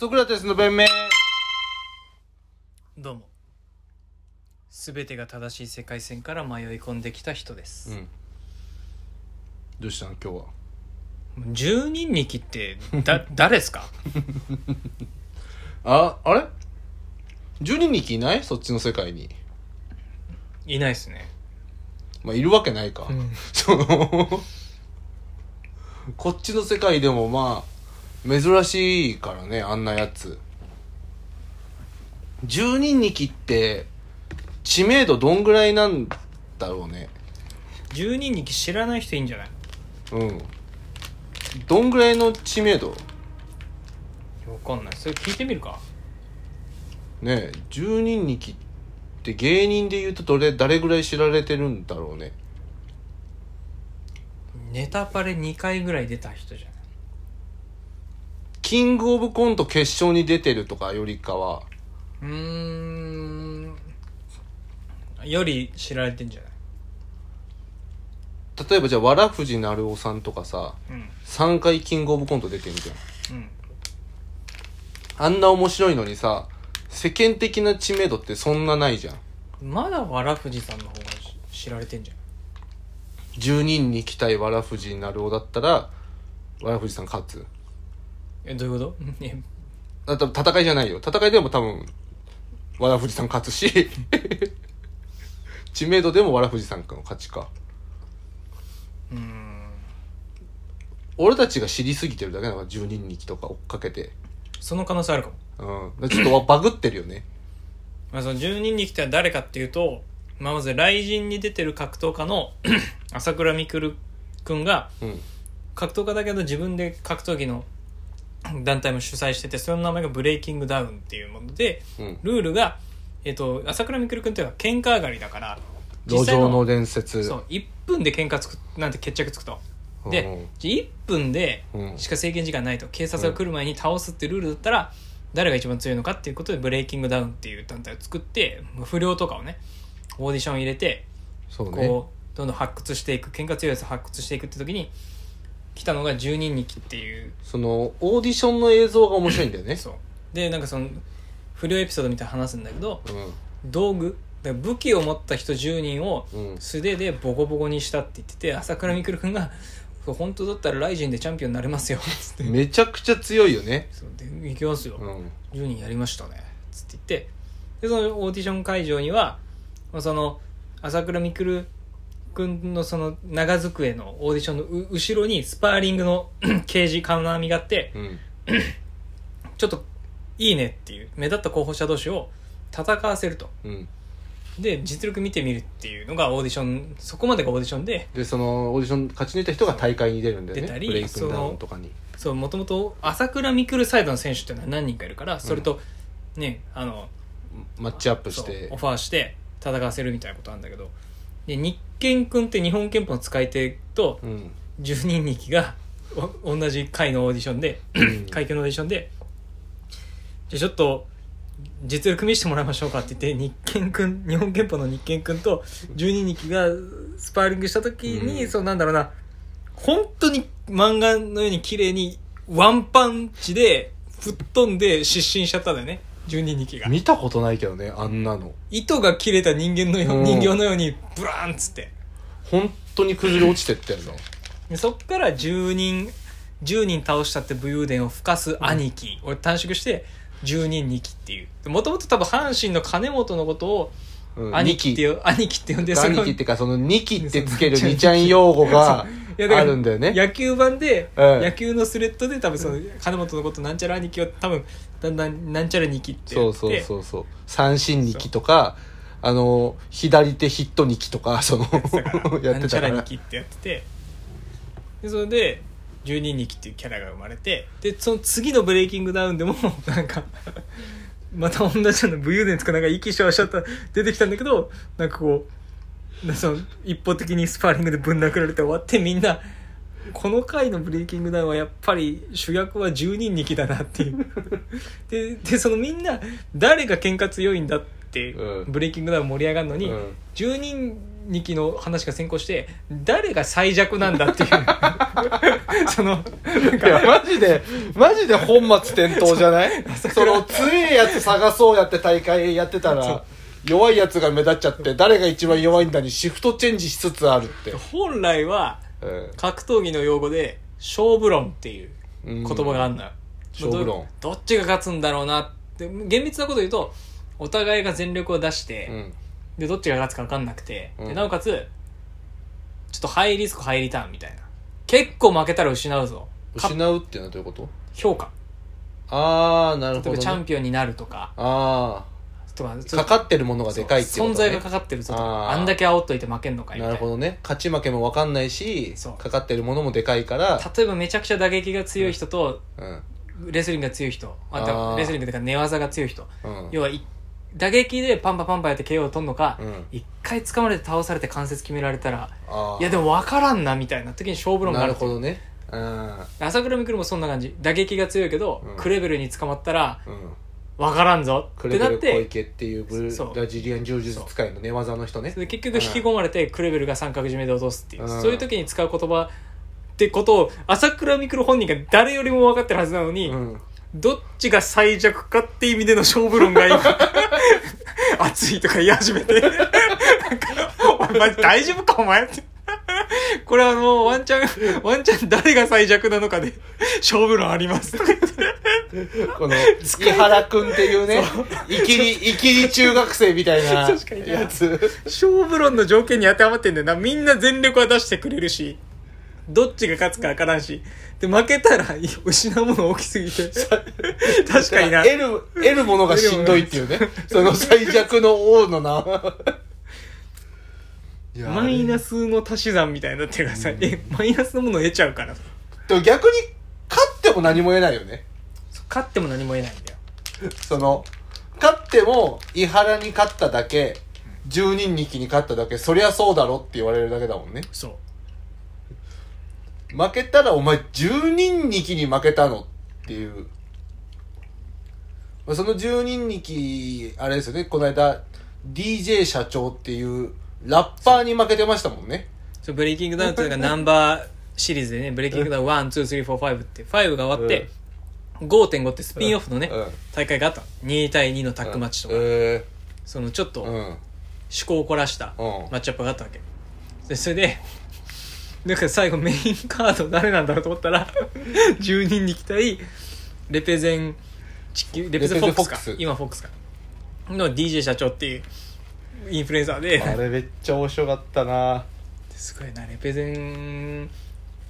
ソクラテスの弁明。どうも。全てが正しい世界線から迷い込んできた人です、ん。どうしたの今日は。十人力ってだ 誰ですか？ああれ？十人力いない？そっちの世界に。いないですね。まあいるわけないか、そのこっちの世界でもまあ珍しいからねあんなやつ。十人力って知名度どんぐらいなんだろうね。十人力知らない人いいんじゃない？うん。どんぐらいの知名度？わかんない。それ聞いてみるか。ねえ十人力って芸人で言うとどれ誰ぐらい知られてるんだろうね。ネタパレ2回ぐらい出た人じゃない？キングオブコント決勝に出てるとかよりかは。うーん。より知られてんじゃない？例えばじゃあわらふじなるおさんとかさうん。3回キングオブコント出てるじゃん。うん。あんな面白いのにさ世間的な知名度ってそんなないじゃん。まだわらふじさんの方が知られてんじゃん。10人に来たいわらふじなるおだったらわらふじさん勝つえどういうこと？えだったら戦いじゃないよ。戦いでも多分わらふじさん勝つし。知名度でもわらふじさんの勝ちか。うーん。俺たちが知りすぎてるだけだから10人力とか追っかけて。その可能性あるかも。うん。ちょっと バグってるよね。まあ、その10人に来ては誰かっていうと、まあ、まず雷神に出てる格闘家の 朝倉未来くんがうん。格闘家だけど自分で格闘技の 団体も主催しててその名前がブレイキングダウンっていうものでうん。ルールが、えっと朝倉未来くんっていうのは喧嘩上がりだから路上の伝説。そう1分で喧嘩つくなんて決着つくと。で、うん。じゃあ1分でうん。しか制限時間ないと警察が来る前に倒すっていうルールだったら誰が一番強いのかっていうことでブレイキングダウンっていう団体を作って不良とかをねオーディション入れてこうどんどん発掘していく喧嘩強いやつを発掘していくって時に来たのが十人力っていう。そのオーディションの映像が面白いんだよね。そう。でなんかその不良エピソードみたいな話すんだけどう道具武器を持った人10人を素手でボコボコにしたって言ってて朝倉未来君が「そう本当だったらライジンでチャンピオンになれますよ」つって。めちゃくちゃ強いよね。そうで行きますよ、うん。10人やりましたねつって言って。でそのオーディション会場にはまあその朝倉未来君のその長机のオーディションのう後ろにスパーリングの ケージ金網があってうん。ちょっといいねっていう目立った候補者同士を戦わせると。うん。で実力見てみるっていうのがオーディションそこまでがオーディションで。でそのオーディション勝ち抜いた人が大会に出るんだよね。出たり BreakingDown とかに。そうもともと朝倉未来サイドの選手っていうのは何人かいるからそれとね、あのマッチアップして。オファーして戦わせるみたいなことなんだけど。で日憲君って日本憲法の使い手とうん。十人力がお同じ回のオーディションでん。階級のオーディションでじゃあちょっと実力見せてもらいましょうかって言って日憲君日本憲法の日憲君と十人力がスパーリングした時に、うん。そうなんだろうな。本当に漫画のように綺麗にワンパンチで吹っ飛んで失神しちゃったんだよね十人力が。見たことないけどねあんなの。糸が切れた人間のよう、うん。人形のようにブラーンっつって。本当に崩れ落ちてったよねでそっから10人10人倒したって武勇伝を吹かす兄貴を短縮して10人2期っていう。もともと多分阪神の金本のことをうん。兄貴っていう兄貴って呼んで兄貴っていうかその2期ってつける 2ちゃん用語が いやだからあるんだよね。野球版で、うん。野球のスレッドで多分その金本のことなんちゃら兄貴を多分だんだんなんちゃら2期ってそうそううそうそう。三振2期とかあの左手ヒット2期とかその やってなんちゃたからら2期ってやってて。でそれで12人期っていうキャラが生まれてでその次のブレイキングダウンでも なんかまた同じような武勇伝つかなんか息しゃわしゃった出てきたんだけどなんかこうなその一方的にスパーリングでぶん殴られて終わってみんなこの回のブレイキングダウンはやっぱり主役は10人2期だなっていう。ででそのみんな誰が喧嘩強いんだっって、うん。ブレイキングダウン盛り上がるのに、うん。10人2期の話が先行して誰が最弱なんだっていう。そのいやかマジでマジで本末転倒じゃない？その強いやつ探そうやって大会やってたら弱いやつが目立っちゃって誰が一番弱いんだにシフトチェンジしつつあるって、本来はうん。格闘技の用語で勝負論っていううん。言葉があるのよ、勝負論。どどっちが勝つんだろうなって。厳密なこと言うとお互いが全力を出して、うん。でどっちが勝つか分かんなくて、うん。でなおかつちょっとハイリスクハイリターンみたいな。結構負けたら失うぞ。か失うっていうのはどういうこと？評価。ああなるほど、例えばチャンね、ピオンになるとか。あとかあかかってるものがでかいっていうこと、ね、存在がかかってるぞと。かあんだけ煽っといて負けんのかいな。るほどね。勝ち負けも分かんないしかかってるものもでかいから、例えばめちゃくちゃ打撃が強い人とうん。レスリングが強い人。あとレスリングというか寝技が強い人。うん、要はい打撃でパンパパンパやって KO を取るのかうん一回掴まれて倒されて関節決められたらいやでも分からんなみたいな時に勝負論があなるっていうるほどねうん朝倉未来もそんな感じ打撃が強いけど、うんクレベルに捕まったらうん分からんぞ。クレベル小ってなって池っていうブそう。ラジリアン柔術使いの寝技の人ね。それで結局引き込まれてクレベルが三角締めで落とすっていう、うん。そういう時に使う言葉ってことを朝倉未来本人が誰よりも分かってるはずなのに、うん。どっちが最弱かって意味での勝負論が今 熱いとか言い始めて。なんかお前大丈夫かお前って これあのワンチャン ワンチャン誰が最弱なのかで勝負論あります。とか言ってこの伊原くんっていうねイキリイキリ中学生みたいな やつ。勝負論の条件に当てはまってんだよな。みんな全力は出してくれるしどっちが勝つか分からんし。で負けたら失うもの大きすぎて。確かにな。得る得るものがしんどいっていうね。その最弱の王のないやマイナスの足し算みたいになってるからさ、えマイナスのものを得ちゃうから。でも逆に勝っても何も言えないよね。勝っても何も得ないんだよ。その勝っても伊原に勝っただけ十人二期に勝っただけそりゃそうだろって言われるだけだもんね。そう。負けたらお前十人二期に負けたのっていう。まあその十人二期あれですよね。この間 DJ 社長っていうラッパーに負けてましたもんね。そうブレイキングダウンというかナンバーシリーズでねブレイキングダウン12345って5が終わって、5.5ってスピンオフのね、うん。大会があったの。2対2のタッグマッチとか、えそのちょっとー、うん。趣向を凝らしたうん。マッチアップがあったわけ。でそれでなんか最後メインカード誰なんだろうと思ったら 10人に来たいレペゼン地球レペゼンフォックスか。レペゼンフォックス。今フォックスか。の DJ 社長っていうインフルエンサーで。あれめっちゃ面白かったな。すごいなレペゼン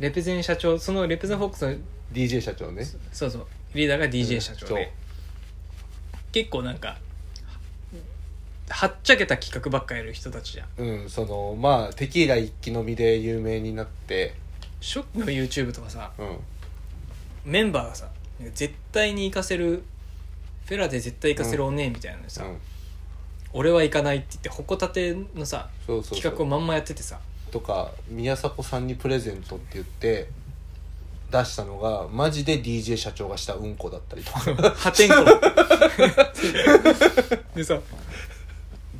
レペゼン社長そのレペゼンフォックスの DJ 社長ね。そうそう。リーダーが DJ 社長で、結構なんかはっちゃけた企画ばっかやる人たちじゃん。うんそのまあテキーラ一気飲みで有名になって。初期の YouTube とかさうん。メンバーがさ絶対に行かせるフェラで絶対行かせるおねえみたいなのにさ、うん俺は行かないって言って矛立てのさそうそうそう。企画をまんまやっててさ。とか宮迫さんにプレゼントって言って出したのがマジで DJ 社長がしたうんこだったりとか。破天荒。でさ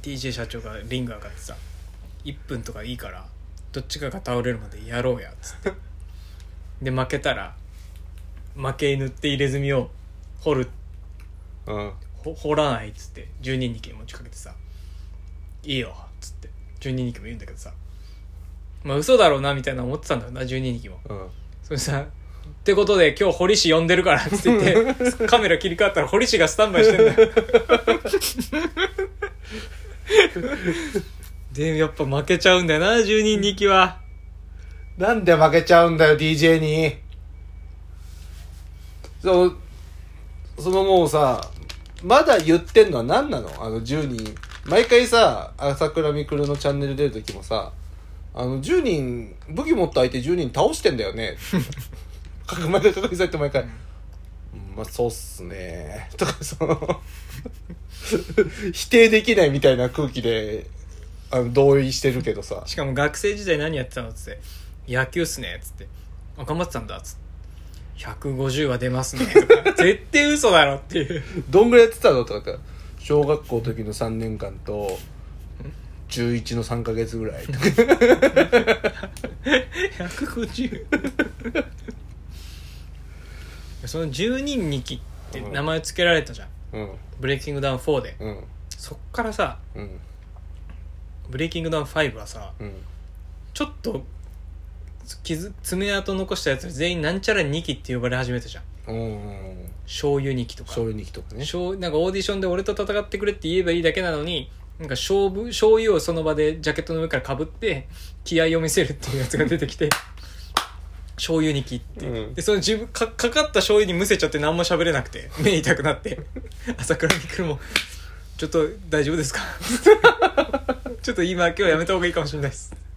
DJ 社長がリング上がってさ1分とかいいからどっちかが倒れるまでやろうやっつって。で負けたら負け犬って入れ墨を掘る。うん。ほ掘らないっつって12人に持ちかけてさ「いいよ」っつって12人も言うんだけどさまあ嘘だろうなみたいな思ってたんだよな12人も。うん。それさってことで今日堀氏呼んでるからっつって言ってカメラ切り替わったら堀氏がスタンバイしてんだよ。でやっぱ負けちゃうんだよな12人2期は。なんで負けちゃうんだよ DJ に。そうそのもうさまだ言ってんのは何なの？あの10人。毎回さ朝倉未来のチャンネル出る時もさあの10人武器持った相手10人倒してんだよね。毎回確認されて毎回、うんまあそうっすね。とかその 否定できないみたいな空気であの同意してるけどさ。しかも学生時代何やってたのっつって「野球っすね」っつって「あ頑張ってたんだ」っつって「150は出ますね」と か絶対嘘だろっていう。どんぐらいやってたのとかって。小学校の時の3年間と中1の3ヶ月ぐらい。150その10人2期って名前つけられたじゃん、うん。ブレイキングダウン4で。うん。そっからさうん。ブレイキングダウン5はさうん。ちょっと傷爪痕残したやつ全員なんちゃら2期って呼ばれ始めたじゃん。うん。醤油2期とか。醤油にきとかね。醤なんかオーディションで俺と戦ってくれって言えばいいだけなのになんか勝負醤油をその場でジャケットの上からかぶって気合を見せるっていうやつが出てきて醤油に切って、うん。でその自分かかかった醤油にむせちゃって何も喋れなくて 目痛くなって。朝倉未来も「ちょっと大丈夫ですか?」ちょっと今今日やめた方がいいかもしれないです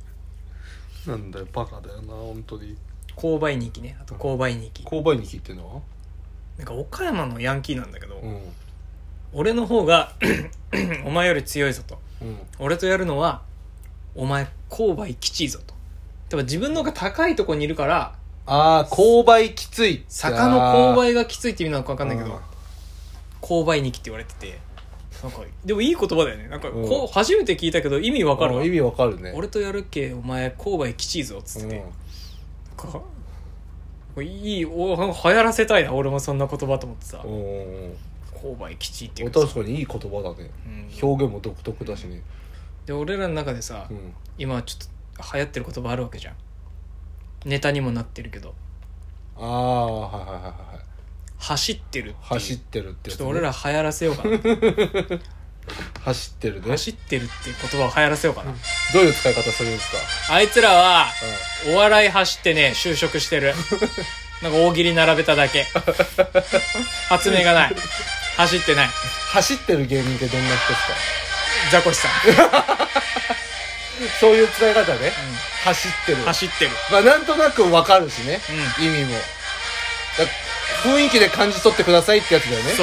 なんだよバカだよな本当に。購買2期ね。あと購買2期購買にきってのは？なんか岡山のヤンキーなんだけど、うん。俺の方が お前より強いぞと。うん。俺とやるのはお前購買きちいぞと。でも自分の方が高いとこにいるからああ購買きつい坂の購買がきついって意味なのか分かんないけうん。ど購買にきって言われててなんかでもいい言葉だよね。なんかうん。こう初めて聞いたけど意味わかるわ。あ意味わかるね。俺とやるっけお前購買きちいぞっつって。て、なんかいいお流行らせたいな俺もそんな言葉と思ってさ。うんうん購買きちいっていうかさ。確かにいい言葉だね。うん。表現も独特だしね。で俺らの中でさ、うん。今ちょっと流行ってる言葉あるわけじゃん。ネタにもなってるけど。ああはいはいはいはい走ってるっていう。走ってるってやつね。ちょっと俺ら流行らせようかな。走ってるね。走ってるっていう言葉を流行らせようかな。どういう使い方するんですか？あいつらはお笑い走ってね就職してる。なんか大喜利並べただけ。発明がない。走ってない。走ってる芸人ってどんな人ですか？ザコシさん、そういう使い方ね。走ってる。走ってる。まあなんとなくわかるしね。う意味も。だ雰囲気で感じ取ってくださいってやつだよね。